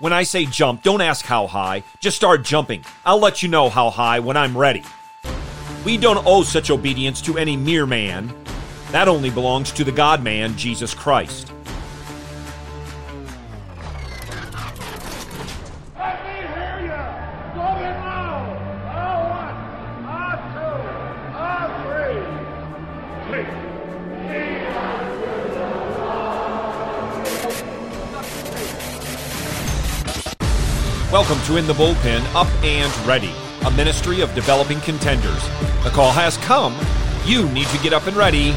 When I say jump, don't ask how high, just start jumping. I'll let you know how high when I'm ready. We don't owe such obedience to any mere man. That only belongs to the God man, Jesus Christ. Welcome to In the Bullpen Up and Ready, a ministry of developing contenders. The call has come. You need to get up and ready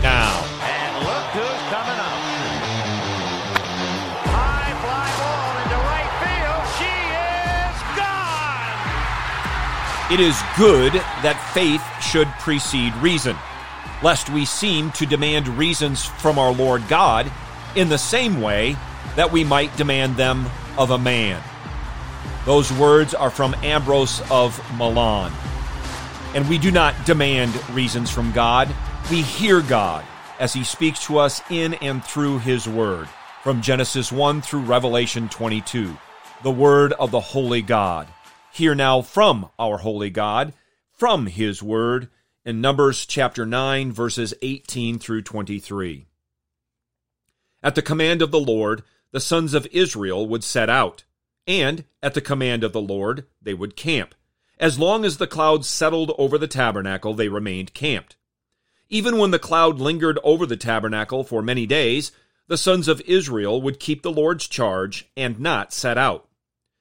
now. And look who's coming up. High fly ball into right field. She is gone. It is good that faith should precede reason, lest we seem to demand reasons from our Lord God in the same way that we might demand them of a man. Those words are from Ambrose of Milan. And we do not demand reasons from God. We hear God as He speaks to us in and through His Word, from Genesis 1 through Revelation 22, the Word of the Holy God. Hear now from our Holy God, from His Word, in Numbers chapter 9, verses 18 through 23. At the command of the Lord, the sons of Israel would set out and at the command of the Lord they would camp. As long as the cloud settled over the tabernacle, they remained camped. Even when the cloud lingered over the tabernacle for many days, the sons of Israel would keep the Lord's charge and not set out.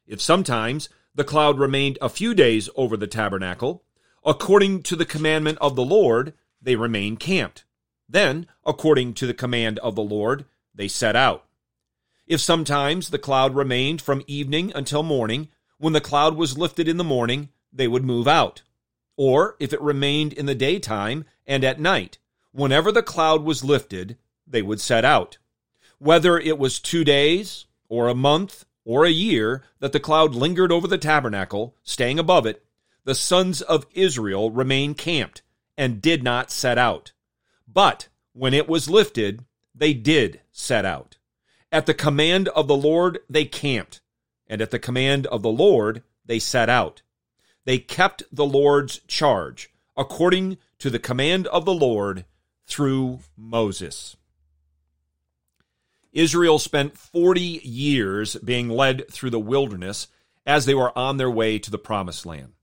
If sometimes the cloud remained a few days over the tabernacle, according to the commandment of the Lord, they remained camped. Then, according to the command of the Lord, they set out. If sometimes the cloud remained from evening until morning, when the cloud was lifted in the morning, they would move out. Or if it remained in the daytime and at night, whenever the cloud was lifted, they would set out. Whether it was two days, or a month, or a year that the cloud lingered over the tabernacle, staying above it, the sons of Israel remained camped and did not set out. But when it was lifted, they did set out. At the command of the Lord they camped, and at the command of the Lord they set out. They kept the Lord's charge, according to the command of the Lord through Moses. Israel spent 40 years being led through the wilderness as they were on their way to the promised land.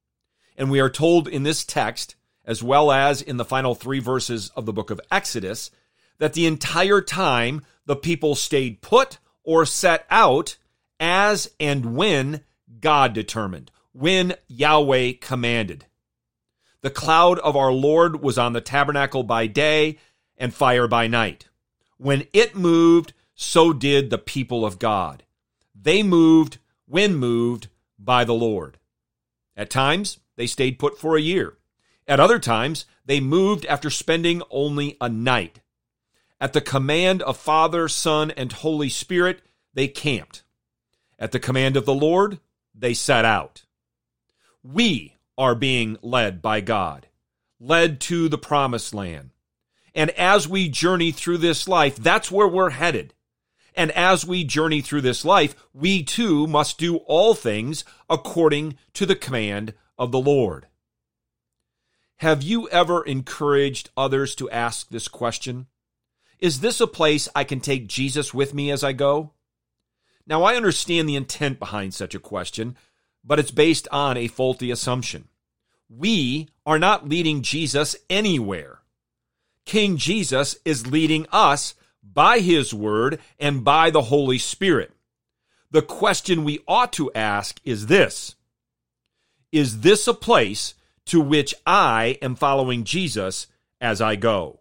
And we are told in this text, as well as in the final three verses of the book of Exodus, that the entire time the people stayed put or set out as and when God determined, when Yahweh commanded. The cloud of our Lord was on the tabernacle by day and fire by night. When it moved, so did the people of God. They moved when moved by the Lord. At times, they stayed put for a year. At other times, they moved after spending only a night. At the command of Father, Son, and Holy Spirit, they camped. At the command of the Lord, they set out. We are being led by God, led to the promised land. And as we journey through this life, that's where we're headed. And as we journey through this life, we too must do all things according to the command of the Lord. Have you ever encouraged others to ask this question? Is this a place I can take Jesus with me as I go? Now, I understand the intent behind such a question, but it's based on a faulty assumption. We are not leading Jesus anywhere. King Jesus is leading us by his word and by the Holy Spirit. The question we ought to ask is this Is this a place to which I am following Jesus as I go?